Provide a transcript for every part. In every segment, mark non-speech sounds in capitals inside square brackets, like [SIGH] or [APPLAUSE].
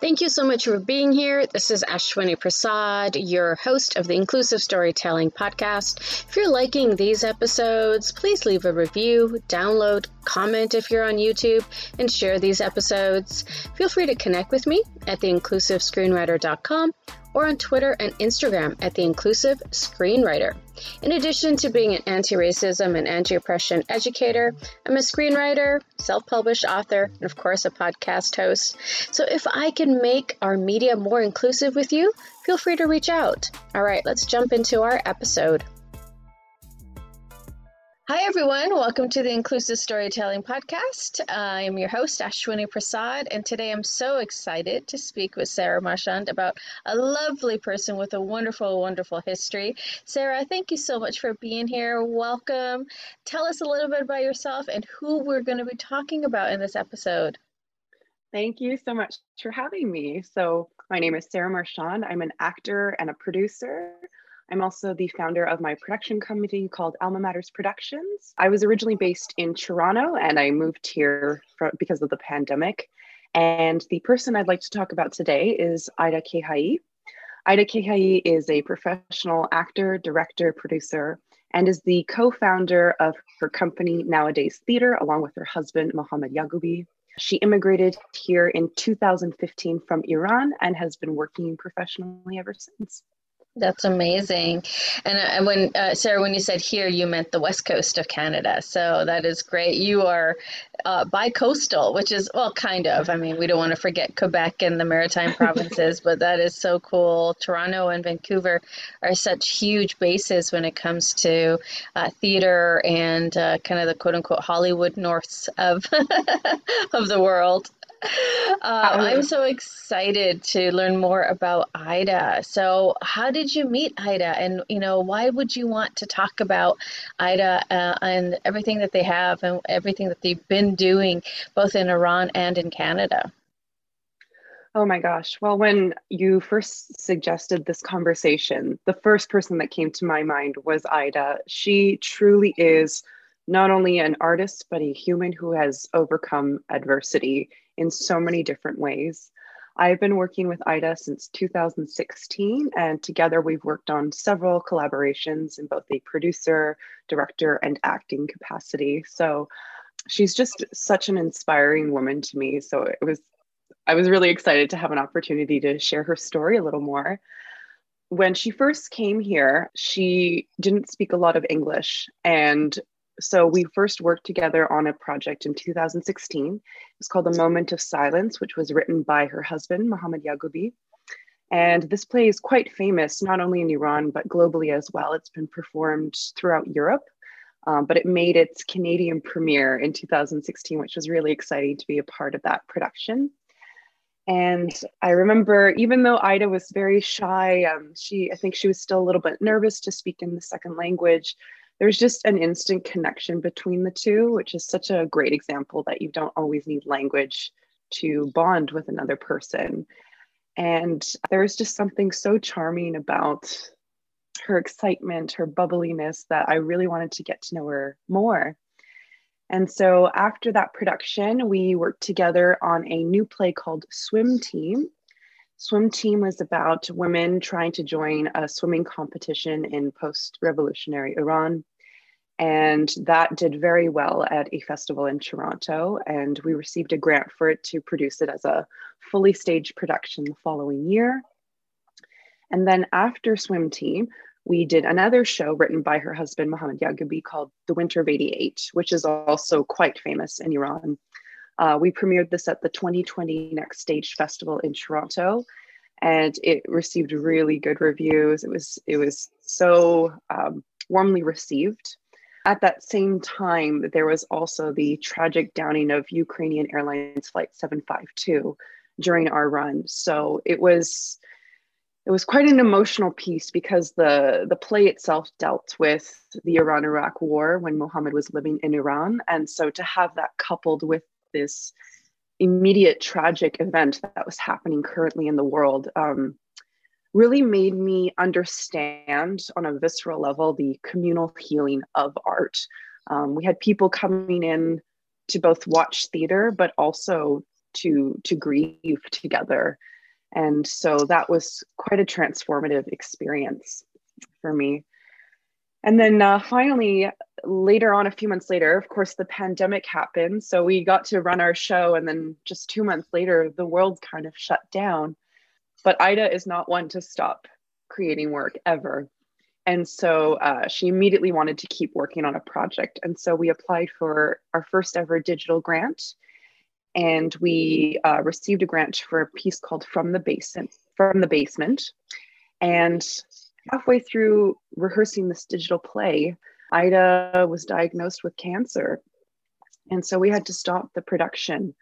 Thank you so much for being here. This is Ashwini Prasad, your host of the Inclusive Storytelling Podcast. If you're liking these episodes, please leave a review, download, comment if you're on YouTube, and share these episodes. Feel free to connect with me at theinclusivescreenwriter.com or on Twitter and Instagram at The Inclusive Screenwriter. In addition to being an anti racism and anti oppression educator, I'm a screenwriter, self published author, and of course, a podcast host. So if I can make our media more inclusive with you, feel free to reach out. All right, let's jump into our episode. Hi, everyone. Welcome to the Inclusive Storytelling Podcast. I am your host, Ashwini Prasad, and today I'm so excited to speak with Sarah Marchand about a lovely person with a wonderful, wonderful history. Sarah, thank you so much for being here. Welcome. Tell us a little bit about yourself and who we're going to be talking about in this episode. Thank you so much for having me. So, my name is Sarah Marchand. I'm an actor and a producer. I'm also the founder of my production company called Alma Matters Productions. I was originally based in Toronto and I moved here for, because of the pandemic. And the person I'd like to talk about today is Ida Keykhaii. Ida Keykhaii is a professional actor, director, producer, and is the co founder of her company Nowadays Theater, along with her husband, Mohammed Yaghoubi. She immigrated here in 2015 from Iran and has been working professionally ever since. That's amazing. And uh, when uh, Sarah, when you said here, you meant the west coast of Canada. So that is great. You are uh, bi-coastal, which is well, kind of. I mean, we don't want to forget Quebec and the Maritime provinces, but that is so cool. Toronto and Vancouver are such huge bases when it comes to uh, theater and uh, kind of the quote-unquote Hollywood norths of [LAUGHS] of the world. [LAUGHS] Uh, I'm so excited to learn more about Ida. So, how did you meet Ida, and you know, why would you want to talk about Ida uh, and everything that they have and everything that they've been doing, both in Iran and in Canada? Oh my gosh. Well, when you first suggested this conversation, the first person that came to my mind was Ida. She truly is not only an artist, but a human who has overcome adversity in so many different ways. I've been working with Ida since 2016, and together we've worked on several collaborations in both the producer, director, and acting capacity. So she's just such an inspiring woman to me. So it was, I was really excited to have an opportunity to share her story a little more. When she first came here, she didn't speak a lot of English, and so we first worked together on a project in 2016. It was called The Moment of Silence, which was written by her husband, Mohammad Yaghoubi. And this play is quite famous, not only in Iran, but globally as well. It's been performed throughout Europe, um, but it made its Canadian premiere in 2016, which was really exciting to be a part of that production. And I remember, even though Ida was very shy, um, she I think she was still a little bit nervous to speak in the second language there's just an instant connection between the two, which is such a great example that you don't always need language to bond with another person. And there's just something so charming about her excitement, her bubbliness, that I really wanted to get to know her more. And so after that production, we worked together on a new play called Swim Team. Swim Team was about women trying to join a swimming competition in post revolutionary Iran. And that did very well at a festival in Toronto. And we received a grant for it to produce it as a fully staged production the following year. And then after Swim Team, we did another show written by her husband, Mohammad Yaghoubi, called The Winter of 88, which is also quite famous in Iran. Uh, we premiered this at the 2020 Next Stage Festival in Toronto, and it received really good reviews. It was it was so um, warmly received. At that same time, there was also the tragic downing of Ukrainian Airlines Flight 752 during our run. So it was it was quite an emotional piece because the the play itself dealt with the Iran Iraq War when Mohammed was living in Iran, and so to have that coupled with this immediate tragic event that was happening currently in the world um, really made me understand on a visceral level the communal healing of art. Um, we had people coming in to both watch theater, but also to to grieve together. And so that was quite a transformative experience for me. And then uh, finally later on a few months later of course the pandemic happened. So we got to run our show and then just two months later the world kind of shut down but ida is not one to stop creating work ever and so uh, she immediately wanted to keep working on a project. And so we applied for our first ever digital grant. And we uh, received a grant for a piece called From the Basement. From the Basement. And halfway through rehearsing this digital play, Ida was diagnosed with cancer. And so we had to stop the production.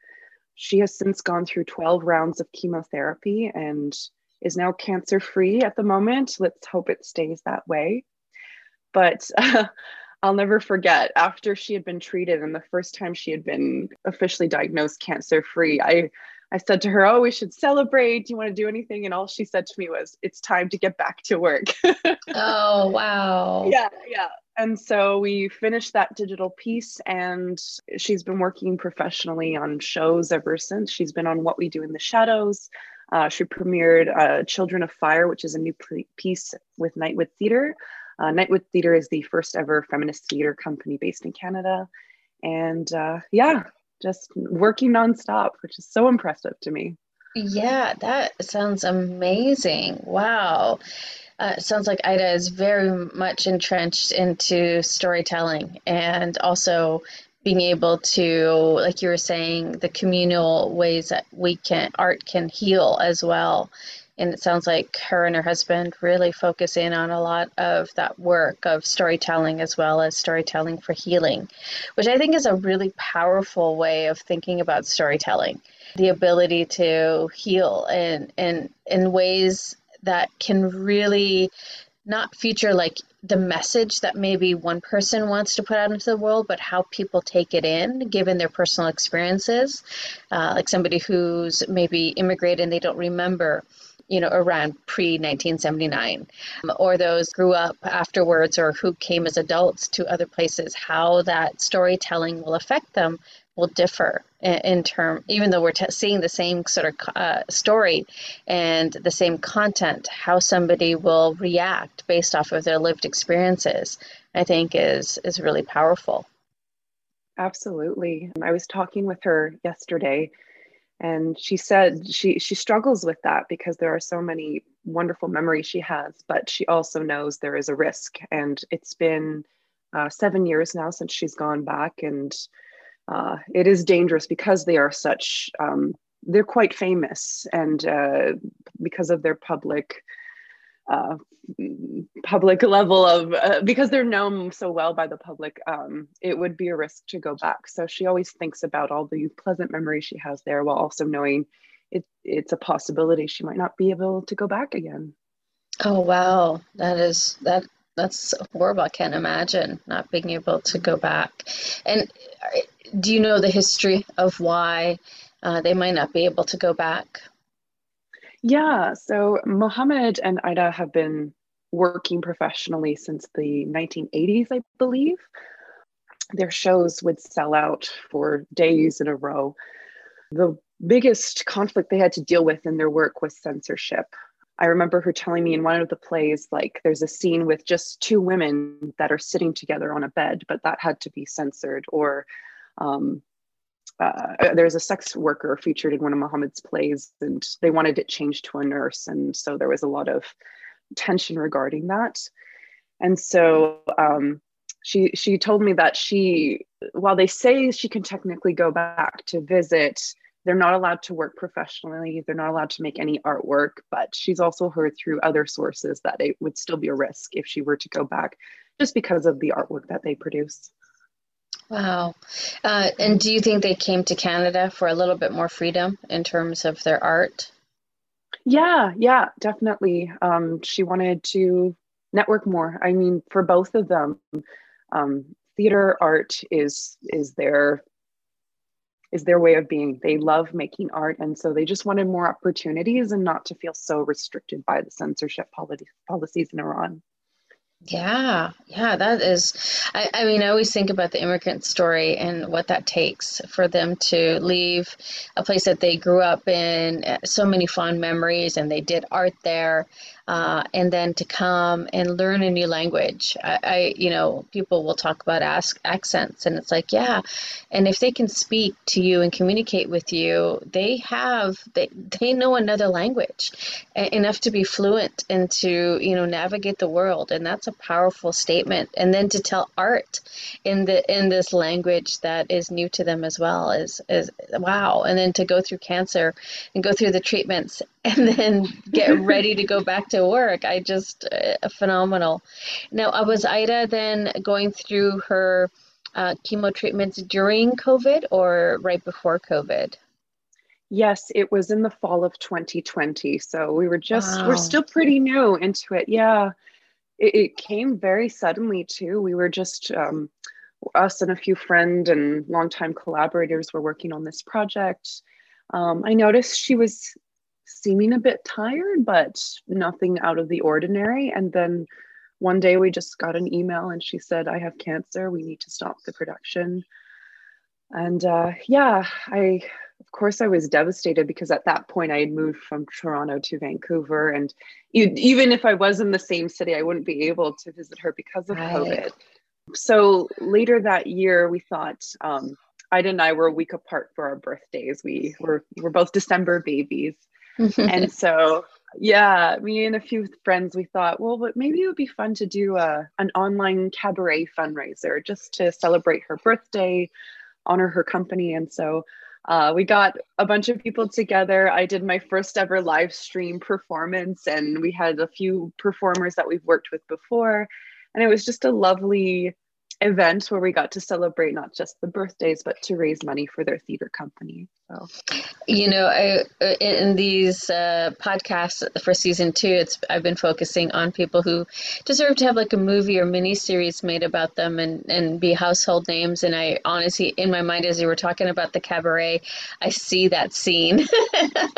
She has since gone through 12 rounds of chemotherapy and is now cancer free at the moment. Let's hope it stays that way. But uh, [LAUGHS] I'll never forget after she had been treated and the first time she had been officially diagnosed cancer free, I I said to her, "Oh, we should celebrate. Do you want to do anything?" And all she said to me was, "It's time to get back to work." [LAUGHS] oh, wow. Yeah, yeah. And so we finished that digital piece and she's been working professionally on shows ever since. She's been on What We Do in the Shadows, uh, she premiered uh, Children of Fire, which is a new piece with Nightwood Theatre. Uh, Nightwood Theatre is the first ever feminist theatre company based in Canada. And uh, yeah, just working nonstop, which is so impressive to me. Yeah, that sounds amazing. Wow. Uh, sounds like Ida is very much entrenched into storytelling and also being able to like you were saying the communal ways that we can art can heal as well and it sounds like her and her husband really focus in on a lot of that work of storytelling as well as storytelling for healing which i think is a really powerful way of thinking about storytelling the ability to heal in in in ways that can really not feature like the message that maybe one person wants to put out into the world, but how people take it in given their personal experiences. Uh, like somebody who's maybe immigrated and they don't remember you know, around pre 1979, um, or those grew up afterwards or who came as adults to other places, how that storytelling will affect them will differ in, term, even though we're t- seeing the same sort of uh, story and the same content, how somebody will react based off of their lived experiences, I think is is really powerful. Absolutely. I was talking with her yesterday and she said she she struggles with that because there are so many wonderful memories she has but she also knows there is a risk. And it's been uh, seven years now since she's gone back. And uh, it is dangerous because they are such um, they're quite famous and uh, because of their public uh, public level of uh, because they're known so well by the public um, it would be a risk to go back. So she always thinks about all the pleasant memories she has there while also knowing it, it's a possibility she might not be able to go back again. Oh wow. That is that that's horrible. I can't imagine not being able to go back. And uh, do you know the history of why uh, they might not be able to go back yeah, so Mohammed and Ida have been working professionally since the 1980s, I believe. Their shows would sell out for days in a row. The biggest conflict they had to deal with in their work was censorship. I remember her telling me in one of the plays, like, there's a scene with just two women that are sitting together on a bed, but that had to be censored. Or um, uh, there's a sex worker featured in one of Muhammad's plays, and they wanted it changed to a nurse, and so there was a lot of tension regarding that. And so um, she she told me that she, while they say she can technically go back to visit, they're not allowed to work professionally. They're not allowed to make any artwork. But she's also heard through other sources that it would still be a risk if she were to go back, just because of the artwork that they produce. Wow. Uh, and do you think they came to Canada for a little bit more freedom in terms of their art? Yeah, yeah, definitely. Um, she wanted to network more. I mean, for both of them, um, theater art is is their is their way of being. They love making art, and so they just wanted more opportunities and not to feel so restricted by the censorship policies in Iran. Yeah, yeah, that is. I, I mean, I always think about the immigrant story and what that takes for them to leave a place that they grew up in, uh, so many fond memories, and they did art there, uh, and then to come and learn a new language. I, I you know, people will talk about ask accents, and it's like, yeah, and if they can speak to you and communicate with you, they have they they know another language enough to be fluent and to you know navigate the world, and that's a powerful statement. And then to tell art in the in this language that is new to them as well is is wow. And then to go through cancer and go through the treatments and then [LAUGHS] get ready to go back to work. I just uh, phenomenal. Now, was Ida then going through her uh, chemo treatments during COVID or right before COVID? Yes, it was in the fall of 2020. So we were just, wow. we're still pretty new into it. Yeah. It, it came very suddenly too. We were just, um, us and a few friend and longtime collaborators were working on this project. Um, I noticed she was seeming a bit tired, but nothing out of the ordinary. And then one day we just got an email and she said, I have cancer. We need to stop the production. And uh, yeah, I, of course, I was devastated because at that point I had moved from Toronto to Vancouver. And even if I was in the same city, I wouldn't be able to visit her because of right. COVID. So later that year, we thought, um, Ida and I were a week apart for our birthdays. We were, we were both December babies and [LAUGHS] so yeah me and a few friends we thought well but maybe it would be fun to do a, an online cabaret fundraiser just to celebrate her birthday honor her company. And so uh, we got a bunch of people together. I did my first ever live stream performance and we had a few performers that we've worked with before. And it was just a lovely event where we got to celebrate not just the birthdays but to raise money for their theater company. So you know I, uh, in these uh, podcasts for season two it's i've been focusing on people who deserve to have like a movie or mini series made about them and and be household names. And i honestly in my mind as you were talking about the cabaret i see that scene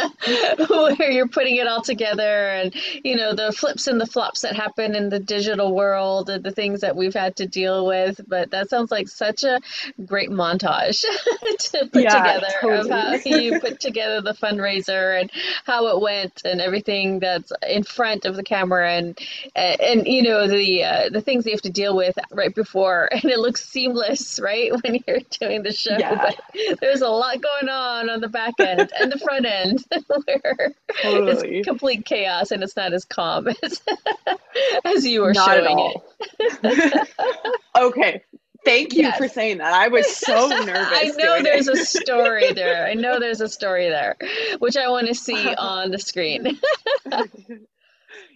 [LAUGHS] where you're putting it all together and you know the flips and the flops that happen in the digital world and the things that we've had to deal with with, but that sounds like such a great montage [LAUGHS] to put yeah, together totally. of how you put together the fundraiser and how it went and everything that's in front of the camera and and, and you know the uh, the things you have to deal with right before [LAUGHS] and it looks seamless right [LAUGHS] when you're doing the show yeah. but there's a lot going on on the back end and the front end where totally. it's complete chaos and it's not as calm as, as you were not showing it okay. Thank you yes. for saying that. I was so nervous. [LAUGHS] I know there's it. a story there. I know [LAUGHS] there's a story there, which I want to see [LAUGHS] on the screen.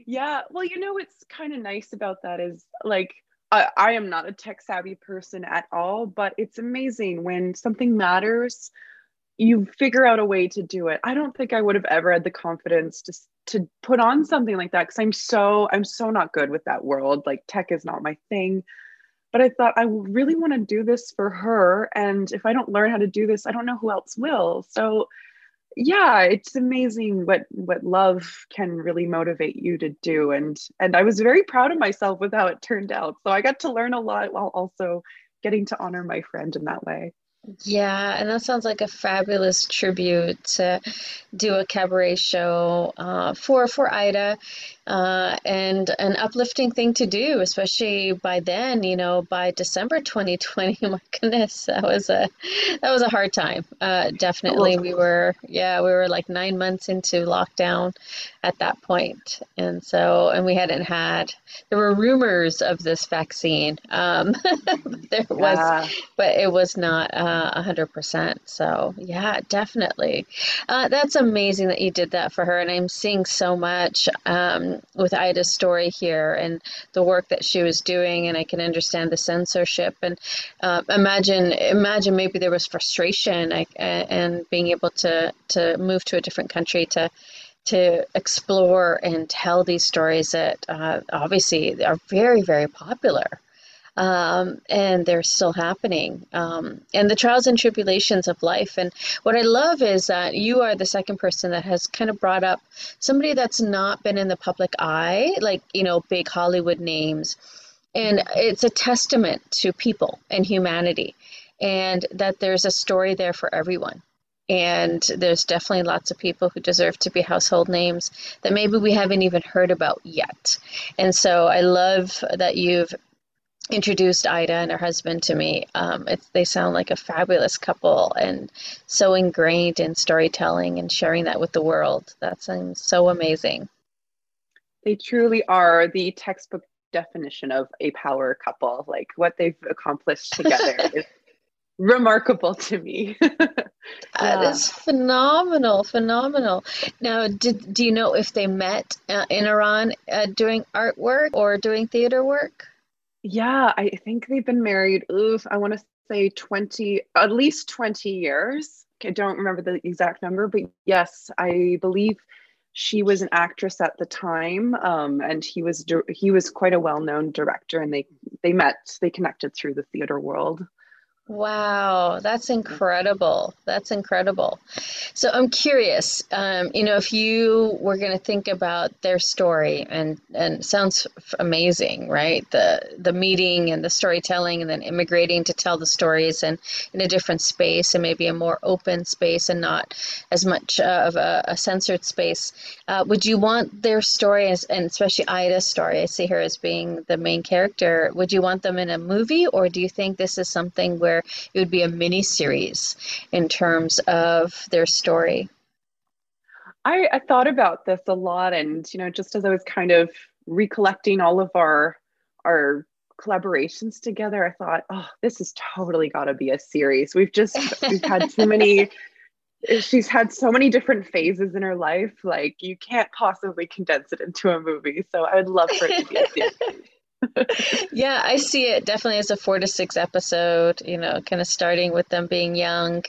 yeah. Well, you know what's kind of nice about that is like I, I am not a tech savvy person at all, but it's amazing when something matters, you figure out a way to do it. I don't think I would have ever had the confidence to to put on something like that because I'm so I'm so not good with that world. Like tech is not my thing but I thought I really want to do this for her. And if I don't learn how to do this, I don't know who else will. So yeah, it's amazing what what love can really motivate you to do. And and I was very proud of myself with how it turned out. So I got to learn a lot while also getting to honor my friend in that way. Yeah, and that sounds like a fabulous tribute to do a cabaret show uh, for for Ida, uh, and an uplifting thing to do, especially by then. You know, by December 2020. [LAUGHS] My goodness, that was a that was a hard time. Uh, definitely, we were yeah we were like nine months into lockdown at that point, and so and we hadn't had there were rumors of this vaccine. Um, [LAUGHS] there was, yeah. but it was not. Uh, a hundred percent. So yeah, definitely. Uh, that's amazing that you did that for her, and I'm seeing so much um, with Ida's story here and the work that she was doing, and I can understand the censorship. And uh, imagine imagine maybe there was frustration and being able to to move to a different country to to explore and tell these stories that uh, obviously are very very popular um, and they're still happening. Um, and the trials and tribulations of life. And what I love is that you are the second person that has kind of brought up somebody that's not been in the public eye, like, you know, big Hollywood names. And it's a testament to people and humanity, and that there's a story there for everyone and there's definitely lots of people who deserve to be household names that maybe we haven't even heard about yet. And so I love that you've introduced Ida and her husband to me. Um, they sound like a fabulous couple and so ingrained in storytelling and sharing that with the world. That sounds so amazing. They truly are the textbook definition of a power couple. Like what they've accomplished together [LAUGHS] is remarkable to me. [LAUGHS] That yeah. is phenomenal, phenomenal. Now, did do you know if they met uh, in Iran uh, doing artwork or doing theater work? Yeah, I think they've been married. Oof, I want to say twenty, at least twenty years. I don't remember the exact number, but yes, I believe she was an actress at the time, um, and he was he was quite a well known director, and they they met, they connected through the theater world. Wow, that's incredible. That's incredible. So I'm curious, um, you know, if you were going to think about their story, and and sounds amazing, right? The the meeting and the storytelling, and then immigrating to tell the stories, and in a different space, and maybe a more open space, and not as much of a, a censored space. Uh, would you want their story, as, and especially Ida's story? I see her as being the main character. Would you want them in a movie, or do you think this is something where where it would be a mini series in terms of their story. I, I thought about this a lot, and you know, just as I was kind of recollecting all of our our collaborations together, I thought, oh, this has totally got to be a series. We've just we've had too many. [LAUGHS] she's had so many different phases in her life. Like you can't possibly condense it into a movie. So I would love for it to be a [LAUGHS] series yeah, I see it definitely as a four to six episode, you know, kind of starting with them being young,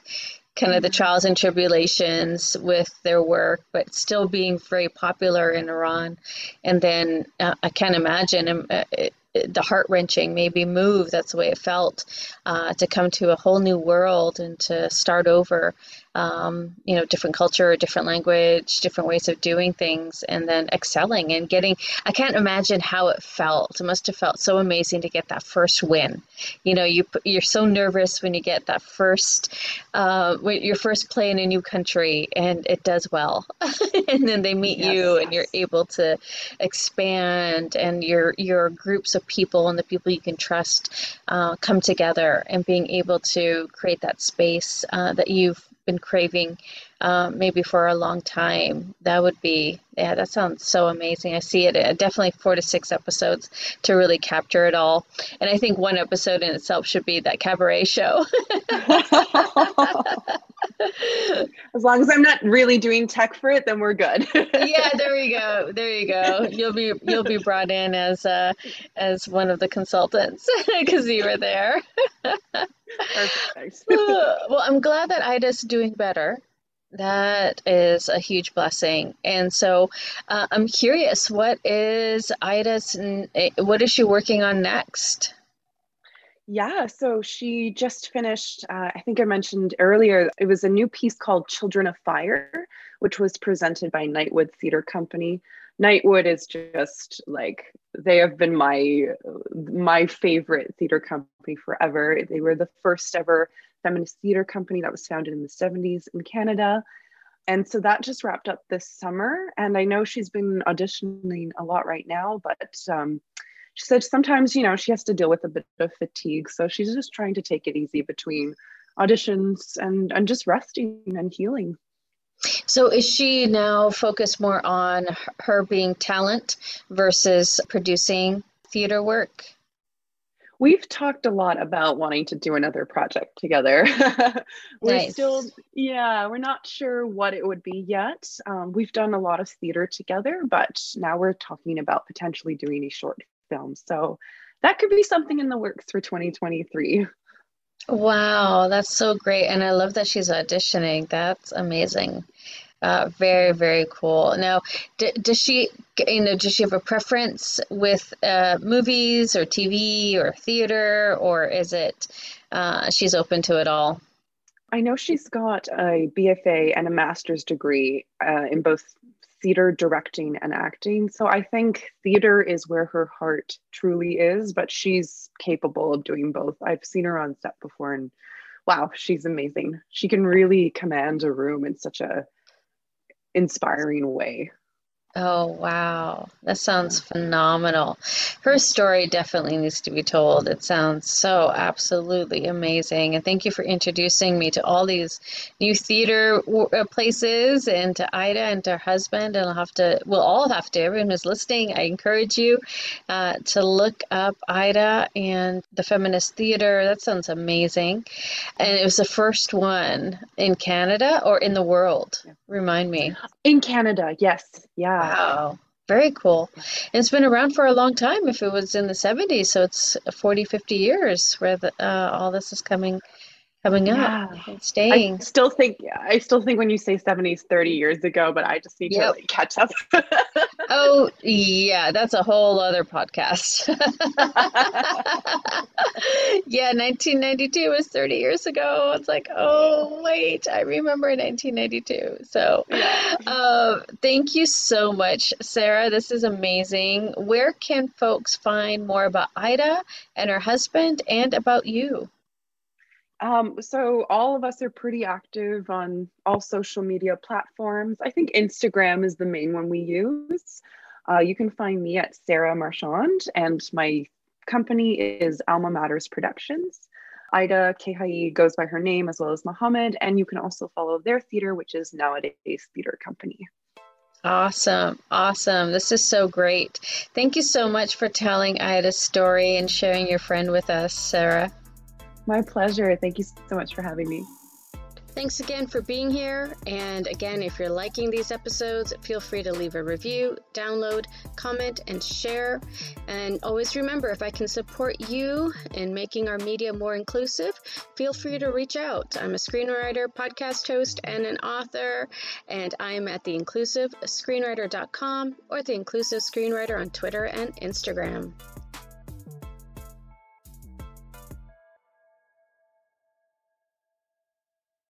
kind of the mm-hmm. trials and tribulations with their work, but still being very popular in Iran. And then uh, I can't imagine um, uh, it, the heart wrenching, maybe move. That's the way it felt uh, to come to a whole new world and to start over um, you know, different culture, different language, different ways of doing things, and then excelling and getting. I can't imagine how it felt. It must have felt so amazing to get that first win. You know, you you're so nervous when you get that first, uh, your first play in a new country, and it does well, [LAUGHS] and then they meet yes, you, yes. and you're able to expand, and your your groups of people and the people you can trust uh, come together, and being able to create that space uh, that you've been craving um, maybe for a long time. That would be, yeah, that sounds so amazing. I see it uh, definitely four to six episodes to really capture it all. And I think one episode in itself should be that cabaret show. [LAUGHS] [LAUGHS] as long as I'm not really doing tech for it, then we're good. yeah, [LAUGHS] there you go. There you go. You'll be you'll be brought in as uh, as one of the consultants [LAUGHS] because you were there. Perfect. [LAUGHS] well, I'm glad that Ida's doing better. That is a huge blessing. And so uh, I'm curious, what is Ida's, eh, what is she working on next? Yeah, so she just finished, uh, I think I mentioned earlier, it was a new piece called Children of Fire, which was presented by Nightwood Theater Company. Nightwood is just like they have been my my favorite theater company forever. They were the first ever feminist theater company that was founded in the 70s in Canada. And so that just wrapped up this summer. And I know she's been auditioning a lot right now, but um, she said sometimes, you know, she has to deal with a bit of fatigue. So she's just trying to take it easy between auditions and, and just resting and healing. So is she now focused more on her being talent versus producing theater work? we've talked a lot about wanting to do another project together. [LAUGHS] we're nice. still, yeah, we're not sure what it would be yet. Um, we've done a lot of theater together, but now we're talking about potentially doing a short film. So that could be something in the works for 2023. Wow, that's so great. And I love that she's auditioning. That's amazing. Uh, very, very cool. Now, d- does she, you know, does she have a preference with uh, movies or TV or theater, or is it uh, she's open to it all? I know she's got a BFA and a master's degree uh, in both theater directing and acting. So I think theater is where her heart truly is, but she's capable of doing both. I've seen her on set before and wow, she's amazing. She can really command a room in such a inspiring way. Oh, wow. That sounds phenomenal. Her story definitely needs to be told. It sounds so absolutely amazing. And thank you for introducing me to all these new theater uh, places and to Ida and to her husband. And I'll have to, we'll all have to, everyone who's listening, I encourage you uh, to look up Ida and the Feminist Theater. That sounds amazing. And it was the first one in Canada or in the world? Remind me. In Canada, yes. Yeah. Wow. Very cool. And it's been around for a long time if it was in the 70s. So it's 40, 50 years where the, uh, all this is coming coming up and staying. I still think I still think when you say 70s 30 years ago, but I just need yep. to like, catch up. [LAUGHS] oh yeah, that's a whole other podcast. [LAUGHS] yeah, 1992 was 30 years ago. It's like, oh wait, I remember 1992. So uh, thank you so much, Sarah. This is amazing. Where can folks find more about Ida and her husband and about you? Um, so all of us are pretty active on all social media platforms. I think Instagram is the main one we use. Uh, you can find me at Sarah Marchand, and my company is Alma Matters Productions. Ida Keykhaii goes by her name as well as Muhammad, and you can also follow their theater, which is Nowadays Theater Company. Awesome. Awesome. This is so great. Thank you so much for telling Ida's story and sharing your friend with us, Sarah. My pleasure. Thank you so much for having me. Thanks again for being here. And again, if you're liking these episodes, feel free to leave a review, download, comment, and share. And always remember if I can support you in making our media more inclusive, feel free to reach out. I'm a screenwriter, podcast host, and an author, and I'm at theinclusivescreenwriter.com or the Inclusive Screenwriter on Twitter and Instagram.